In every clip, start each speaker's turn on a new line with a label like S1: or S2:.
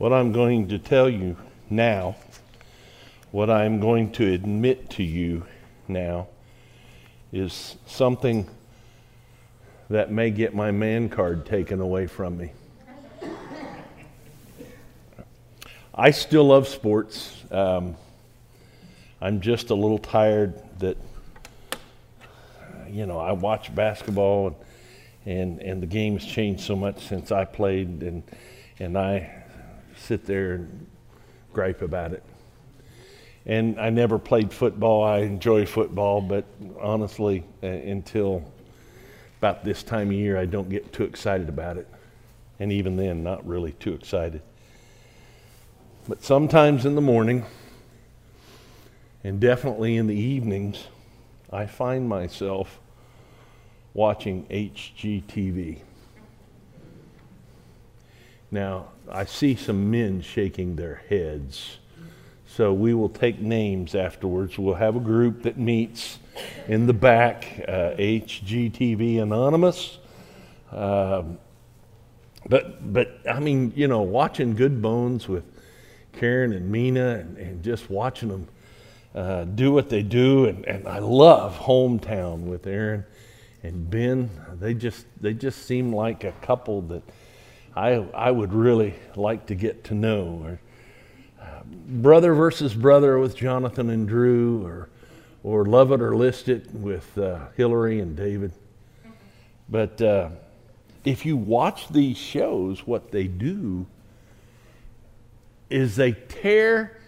S1: What I'm going to tell you now, what I'm going to admit to you now, is something that may get my man card taken away from me. I still love sports. Um, I'm just a little tired that, you know, I watch basketball and, and, and the game's changed so much since I played, and, and I sit there and gripe about it. And I never played football. I enjoy football, but honestly, uh, until about this time of year, I don't get too excited about it. And even then, not really too excited. But sometimes in the morning, and definitely in the evenings, I find myself watching HGTV. Now, I see some men shaking their heads. So we will take names afterwards. We'll have a group that meets in the back, uh, HGTV Anonymous. Um, but, but I mean, you know, watching Good Bones with Karen and Mina and, and just watching them uh, do what they do. And, and I love Hometown with Erin and Ben. They just, they just seem like a couple that I, I would really like to get to know. Or, uh, brother versus brother with Jonathan and Drew, or, or Love It or List It with uh, Hilary and David. But uh, if you watch these shows, what they do is they tear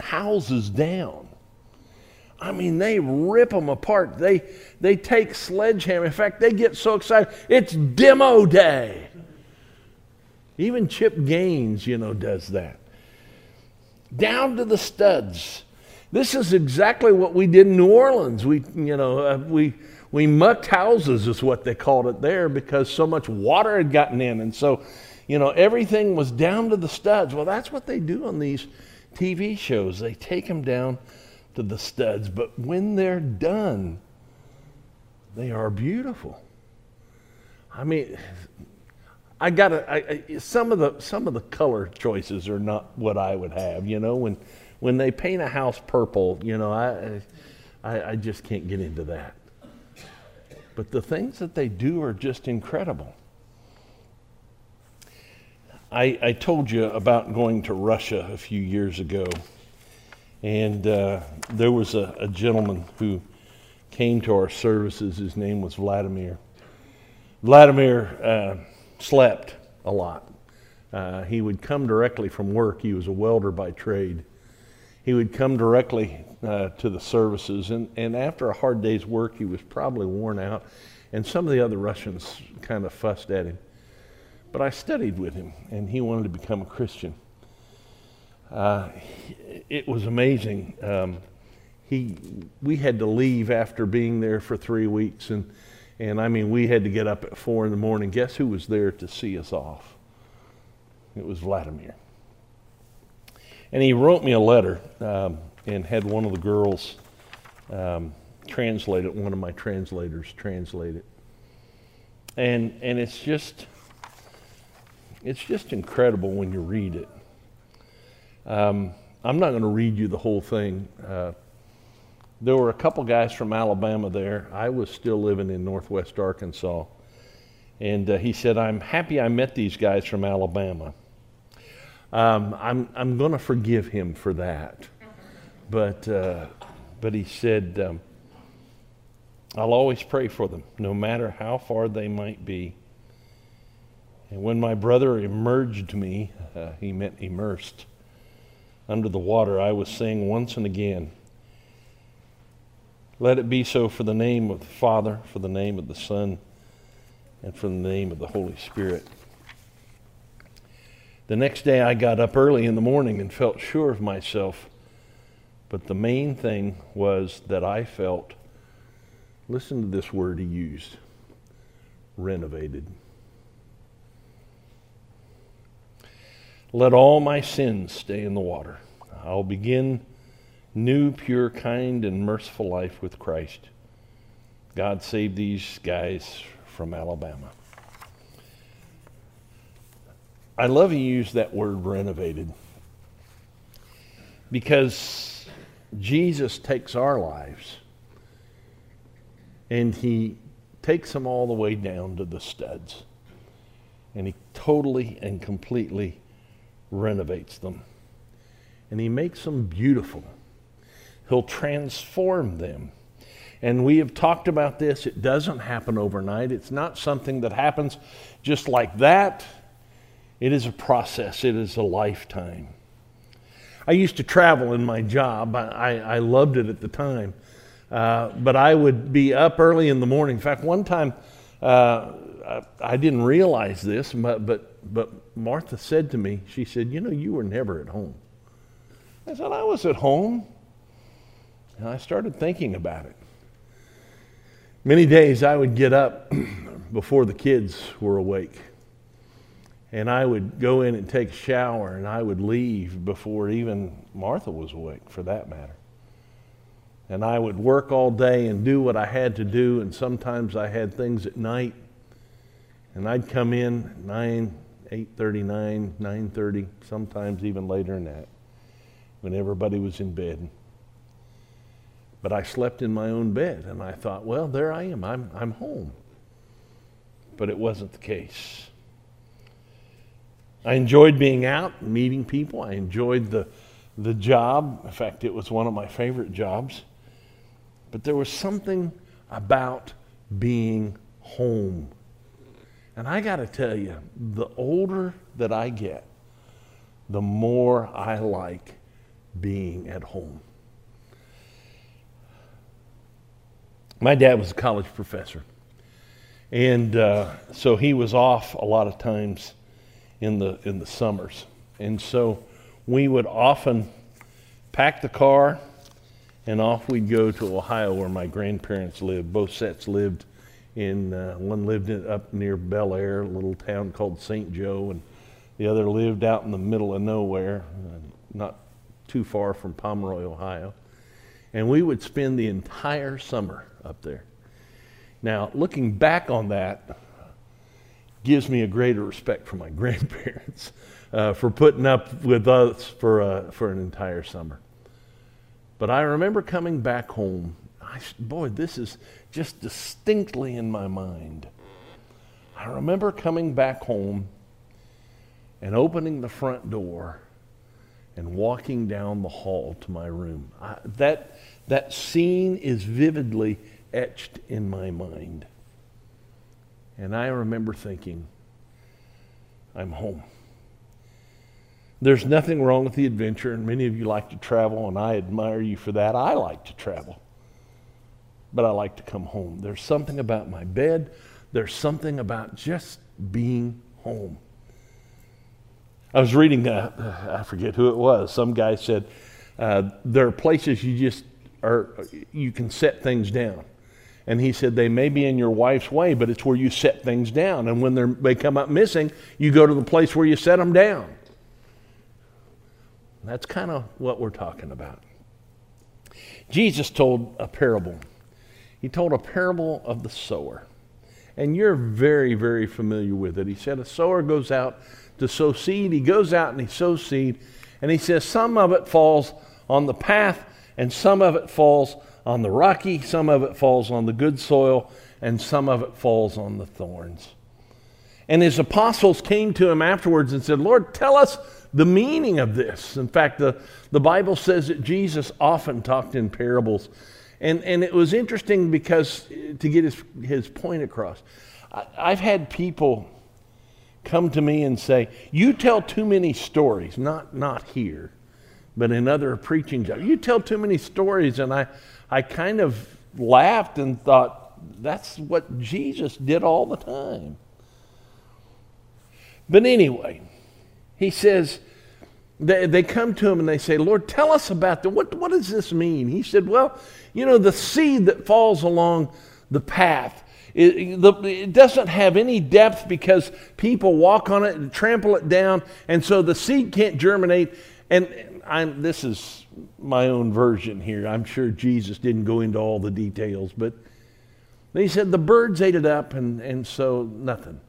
S1: houses down. I mean, they rip them apart. They, they take sledgehammer. In fact, they get so excited. It's demo day. Even Chip Gaines, you know, does that. Down to the studs. This is exactly what we did in New Orleans. We, you know, uh, we, we mucked houses, is what they called it there, because so much water had gotten in. And so you know, everything was down to the studs. Well, that's what they do on these TV shows. They take them down to the studs. But when they're done, they are beautiful. I mean, I got to. Some of the some of the color choices are not what I would have. You know, when when they paint a house purple, you know, I I, I just can't get into that. But the things that they do are just incredible. I, I told you about going to Russia a few years ago, and uh, there was a, a, gentleman who came to our services. His name was Vladimir. Vladimir uh, slept a lot. Uh, he would come directly from work. He was a welder by trade. He would come directly uh, to the services, and, and after a hard day's work, he was probably worn out. And some of the other Russians kind of fussed at him. But I studied with him, and he wanted to become a Christian. Uh, it was amazing. Um, he, we had to leave after being there for three weeks, and, and I mean, we had to get up at four in the morning. Guess who was there to see us off? It was Vladimir. And he wrote me a letter um, and had one of the girls um, translate it, one of my translators translate it. And, and it's just it's just incredible when you read it. Um, I'm not going to read you the whole thing. Uh, there were a couple guys from Alabama there. I was still living in northwest Arkansas. And uh, he said, I'm happy I met these guys from Alabama. Um, I'm, I'm going to forgive him for that. But, uh, but he said, um, I'll always pray for them, no matter how far they might be. And when my brother emerged me, uh, he meant immersed, under the water, I was saying once and again, Let it be so for the name of the Father, for the name of the Son, and for the name of the Holy Spirit. The next day I got up early in the morning and felt sure of myself. But the main thing was that I felt, listen to this word he used, renovated. Let all my sins stay in the water. I'll begin new, pure, kind, and merciful life with Christ. God save these guys from Alabama. I love you use that word renovated because Jesus takes our lives and he takes them all the way down to the studs. And he totally and completely renovates them. And he makes them beautiful. He'll transform them. And we have talked about this. It doesn't happen overnight. It's not something that happens just like that. It is a process, it is a lifetime. I used to travel in my job. I, I loved it at the time. Uh, but I would be up early in the morning. In fact, one time uh, I, didn't realize this, but, but, but Martha said to me, she said, You know, you were never at home. I said, I was at home. And I started thinking about it. Many days I would get up before the kids were awake. And I would go in and take a shower, and I would leave before even Martha was awake, for that matter. And I would work all day and do what I had to do, and sometimes I had things at night. And I'd come in 9, 8.39, 9.30, sometimes even later than that, when everybody was in bed. But I slept in my own bed, and I thought, well, there I am. I'm, I'm home. But it wasn't the case. I enjoyed being out, meeting people. I enjoyed the, the job. In fact, it was one of my favorite jobs. But there was something about being home. And I got to tell you, the older that I get, the more I like being at home. My dad was a college professor. And uh, so he was off a lot of times in the, in the summers. And so we would often pack the car and off we'd go to Ohio where my grandparents lived. Both sets lived in, uh, one lived in, up near Bellaire, a little town called St. Joe, and the other lived out in the middle of nowhere, uh, not too far from Pomeroy, Ohio. And we would spend the entire summer up there. Now, looking back on that gives me a greater respect for my grandparents uh, for putting up with us for, uh, for an entire summer. But I remember coming back home. I, boy, this is just distinctly in my mind. I remember coming back home and opening the front door and walking down the hall to my room. I, that, that scene is vividly etched in my mind. And I remember thinking, I'm home. There's nothing wrong with the adventure, and many of you like to travel, and I admire you for that. I like to travel, but I like to come home. There's something about my bed, there's something about just being home. I was reading, uh, I forget who it was. Some guy said, uh, There are places you just are, you can set things down. And he said, They may be in your wife's way, but it's where you set things down. And when they come up missing, you go to the place where you set them down. That's kind of what we're talking about. Jesus told a parable. He told a parable of the sower. And you're very, very familiar with it. He said, A sower goes out to sow seed. He goes out and he sows seed. And he says, Some of it falls on the path, and some of it falls on the rocky, some of it falls on the good soil, and some of it falls on the thorns. And his apostles came to him afterwards and said, Lord, tell us the meaning of this. In fact, the, the Bible says that Jesus often talked in parables. And, and it was interesting because to get his, his point across, I, I've had people come to me and say, You tell too many stories, not, not here, but in other preaching jobs. You tell too many stories, and I, I kind of laughed and thought, that's what Jesus did all the time. But anyway, he says, they, they come to him and they say, Lord, tell us about that. What, what does this mean? He said, Well, you know, the seed that falls along the path, it, it doesn't have any depth because people walk on it and trample it down, and so the seed can't germinate. And I'm, this is my own version here. I'm sure Jesus didn't go into all the details, but he said the birds ate it up, and, and so nothing.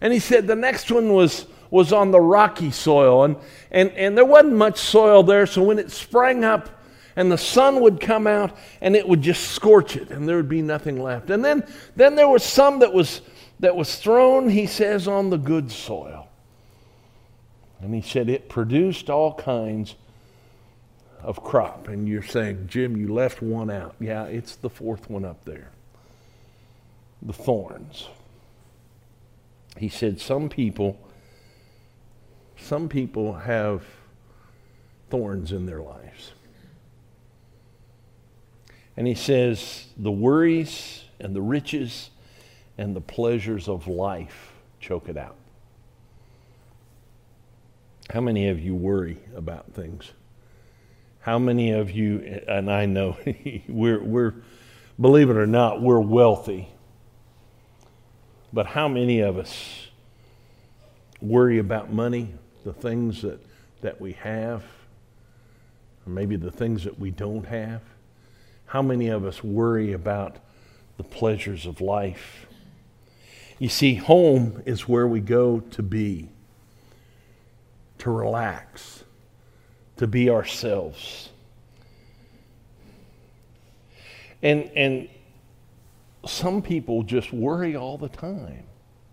S1: And he said the next one was was on the rocky soil, and, and, and there wasn't much soil there, so when it sprang up, and the sun would come out and it would just scorch it and there would be nothing left. And then then there was some that was that was thrown he says on the good soil. And he said it produced all kinds of crop. And you're saying jim you left one out. Yeah it's the fourth one up there. The thorns. He said some people some people have thorns in their lives and he says, the worries and the riches and the pleasures of life choke it out. How many of you worry about things? How many of you, and I know we're, we're, believe it or not, we're wealthy. But how many of us worry about money, the things that, that we have, or maybe the things that we don't have? How many of us worry about the pleasures of life? You see, home is where we go to be, to relax, to be ourselves. And, and some people just worry all the time.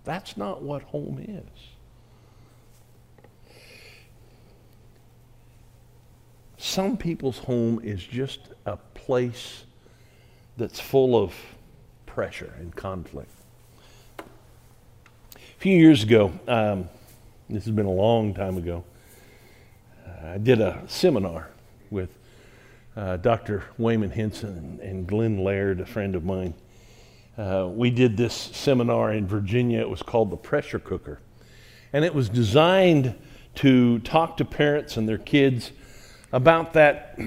S1: That's not what home is. Some people's home is just a place that's full of pressure and conflict. A few years ago, um, this has been a long time ago, uh, I did a seminar with uh, Dr. Wayman Henson and Glenn Laird, a friend of mine. Uh, we did this seminar in Virginia. It was called The Pressure Cooker. And it was designed to talk to parents and their kids about that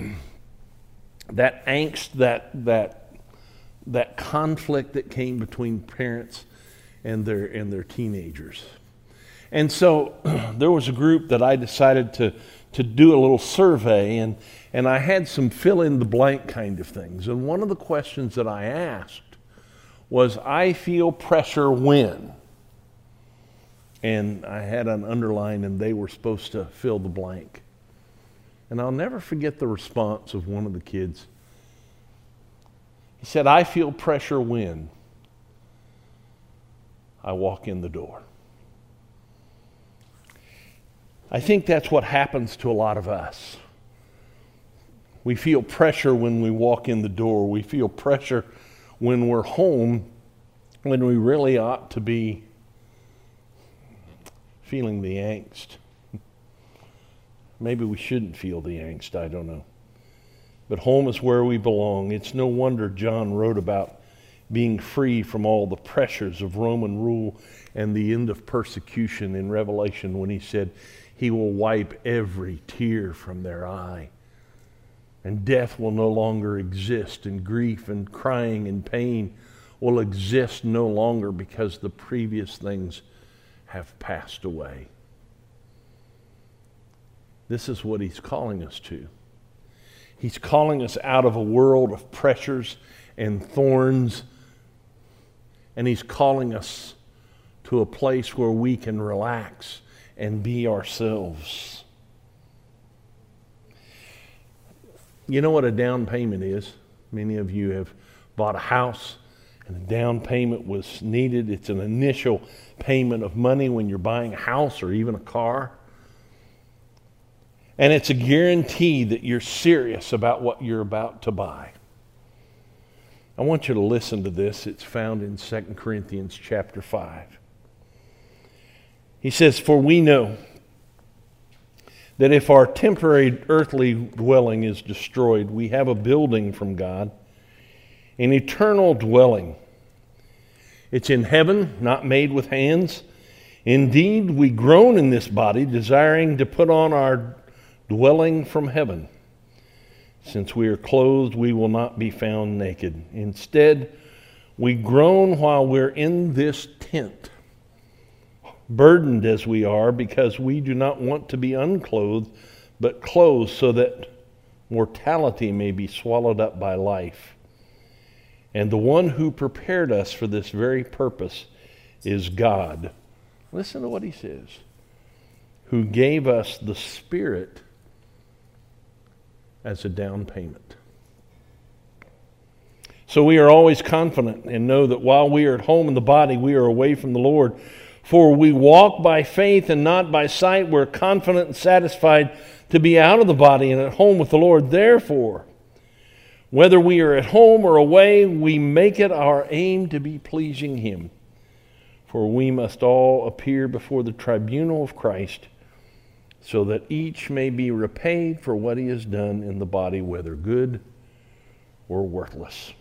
S1: that angst, that, that, that conflict that came between parents and their, and their teenagers. And so there was a group that I decided to, to do a little survey, and, and I had some fill in the blank kind of things. And one of the questions that I asked was, I feel pressure when? And I had an underline, and they were supposed to fill the blank. And I'll never forget the response of one of the kids. He said, I feel pressure when I walk in the door. I think that's what happens to a lot of us. We feel pressure when we walk in the door. We feel pressure when we're home when we really ought to be feeling the angst. Maybe we shouldn't feel the angst, I don't know. But home is where we belong. It's no wonder John wrote about being free from all the pressures of Roman rule and the end of persecution in Revelation when he said, He will wipe every tear from their eye. And death will no longer exist, and grief and crying and pain will exist no longer because the previous things have passed away. This is what he's calling us to. He's calling us out of a world of pressures and thorns, and he's calling us to a place where we can relax and be ourselves. You know what a down payment is? Many of you have bought a house and a down payment was needed. It's an initial payment of money when you're buying a house or even a car. And it's a guarantee that you're serious about what you're about to buy. I want you to listen to this. It's found in 2 Corinthians chapter 5. He says, For we know that if our temporary earthly dwelling is destroyed, we have a building from God, an eternal dwelling. It's in heaven, not made with hands. Indeed, we groan in this body, desiring to put on our dwelling from heaven. Since we are clothed, we will not be found naked. Instead, we groan while we're in this tent, burdened as we are, because we do not want to be unclothed, but clothed so that mortality may be swallowed up by life. And the one who prepared us for this very purpose is God. Listen to what he says. who gave us the Spirit as a down payment. So we are always confident and know that while we are at home in the body, we are away from the Lord. For we walk by faith and not by sight. We're confident and satisfied to be out of the body and at home with the Lord. Therefore, whether we are at home or away, we make it our aim to be pleasing Him. For we must all appear before the tribunal of Christ, so that each may be repaid for what he has done in the body, whether good or worthless.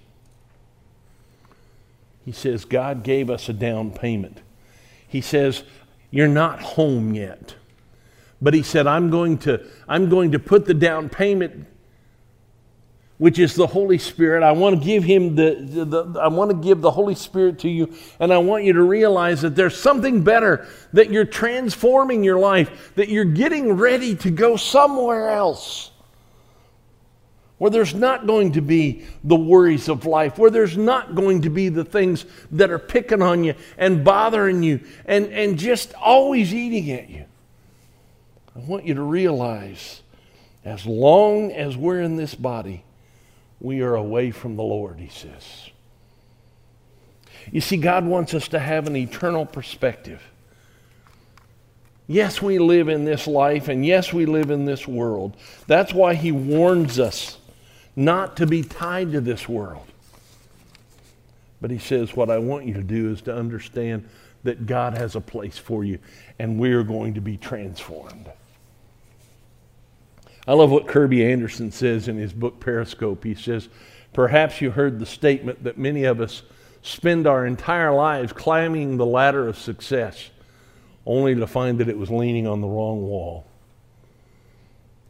S1: He says, God gave us a down payment. He says, You're not home yet. But he said, I'm going to, I'm going to put the down payment which is the Holy Spirit. I want to give him the, the, the, I want to give the Holy Spirit to you, and I want you to realize that there's something better, that you're transforming your life, that you're getting ready to go somewhere else. Where there's not going to be the worries of life, where there's not going to be the things that are picking on you and bothering you and, and just always eating at you. I want you to realize as long as we're in this body, we are away from the Lord, he says. You see, God wants us to have an eternal perspective. Yes, we live in this life, and yes, we live in this world. That's why he warns us not to be tied to this world. But he says, What I want you to do is to understand that God has a place for you, and we're going to be transformed. I love what Kerby Anderson says in his book Periscope. He says, Perhaps you heard the statement that many of us spend our entire lives climbing the ladder of success only to find that it was leaning on the wrong wall.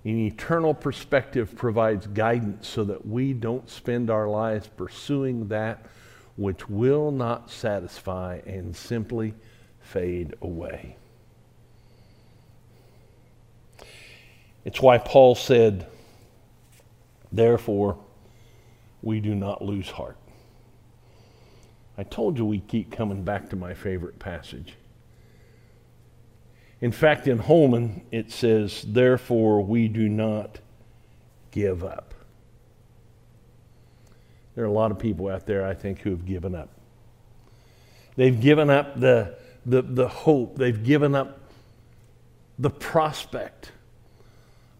S1: An eternal perspective provides guidance so that we don't spend our lives pursuing that which will not satisfy and simply fade away. It's why Paul said, Therefore, we do not lose heart. I told you we keep coming back to my favorite passage. In fact, in Holman, it says, Therefore, we do not give up. There are a lot of people out there, I think, who have given up. They've given up the, the, the hope, they've given up the prospect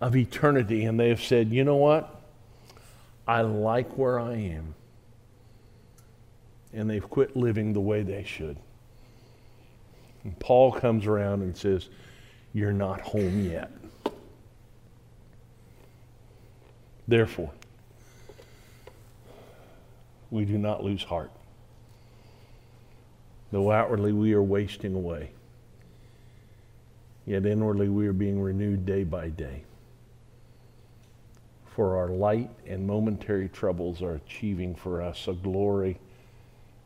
S1: of eternity, and they have said, you know what? I like where I am. And they've quit living the way they should. And Paul comes around and says, You're not home yet. Therefore, we do not lose heart. Though outwardly we are wasting away, yet inwardly we are being renewed day by day for our light and momentary troubles are achieving for us a glory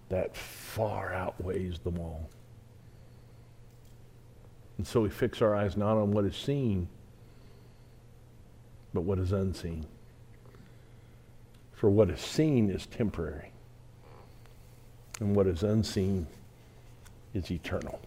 S1: that far outweighs them all. And so we fix our eyes not on what is seen, but what is unseen. For what is seen is temporary, and what is unseen is eternal.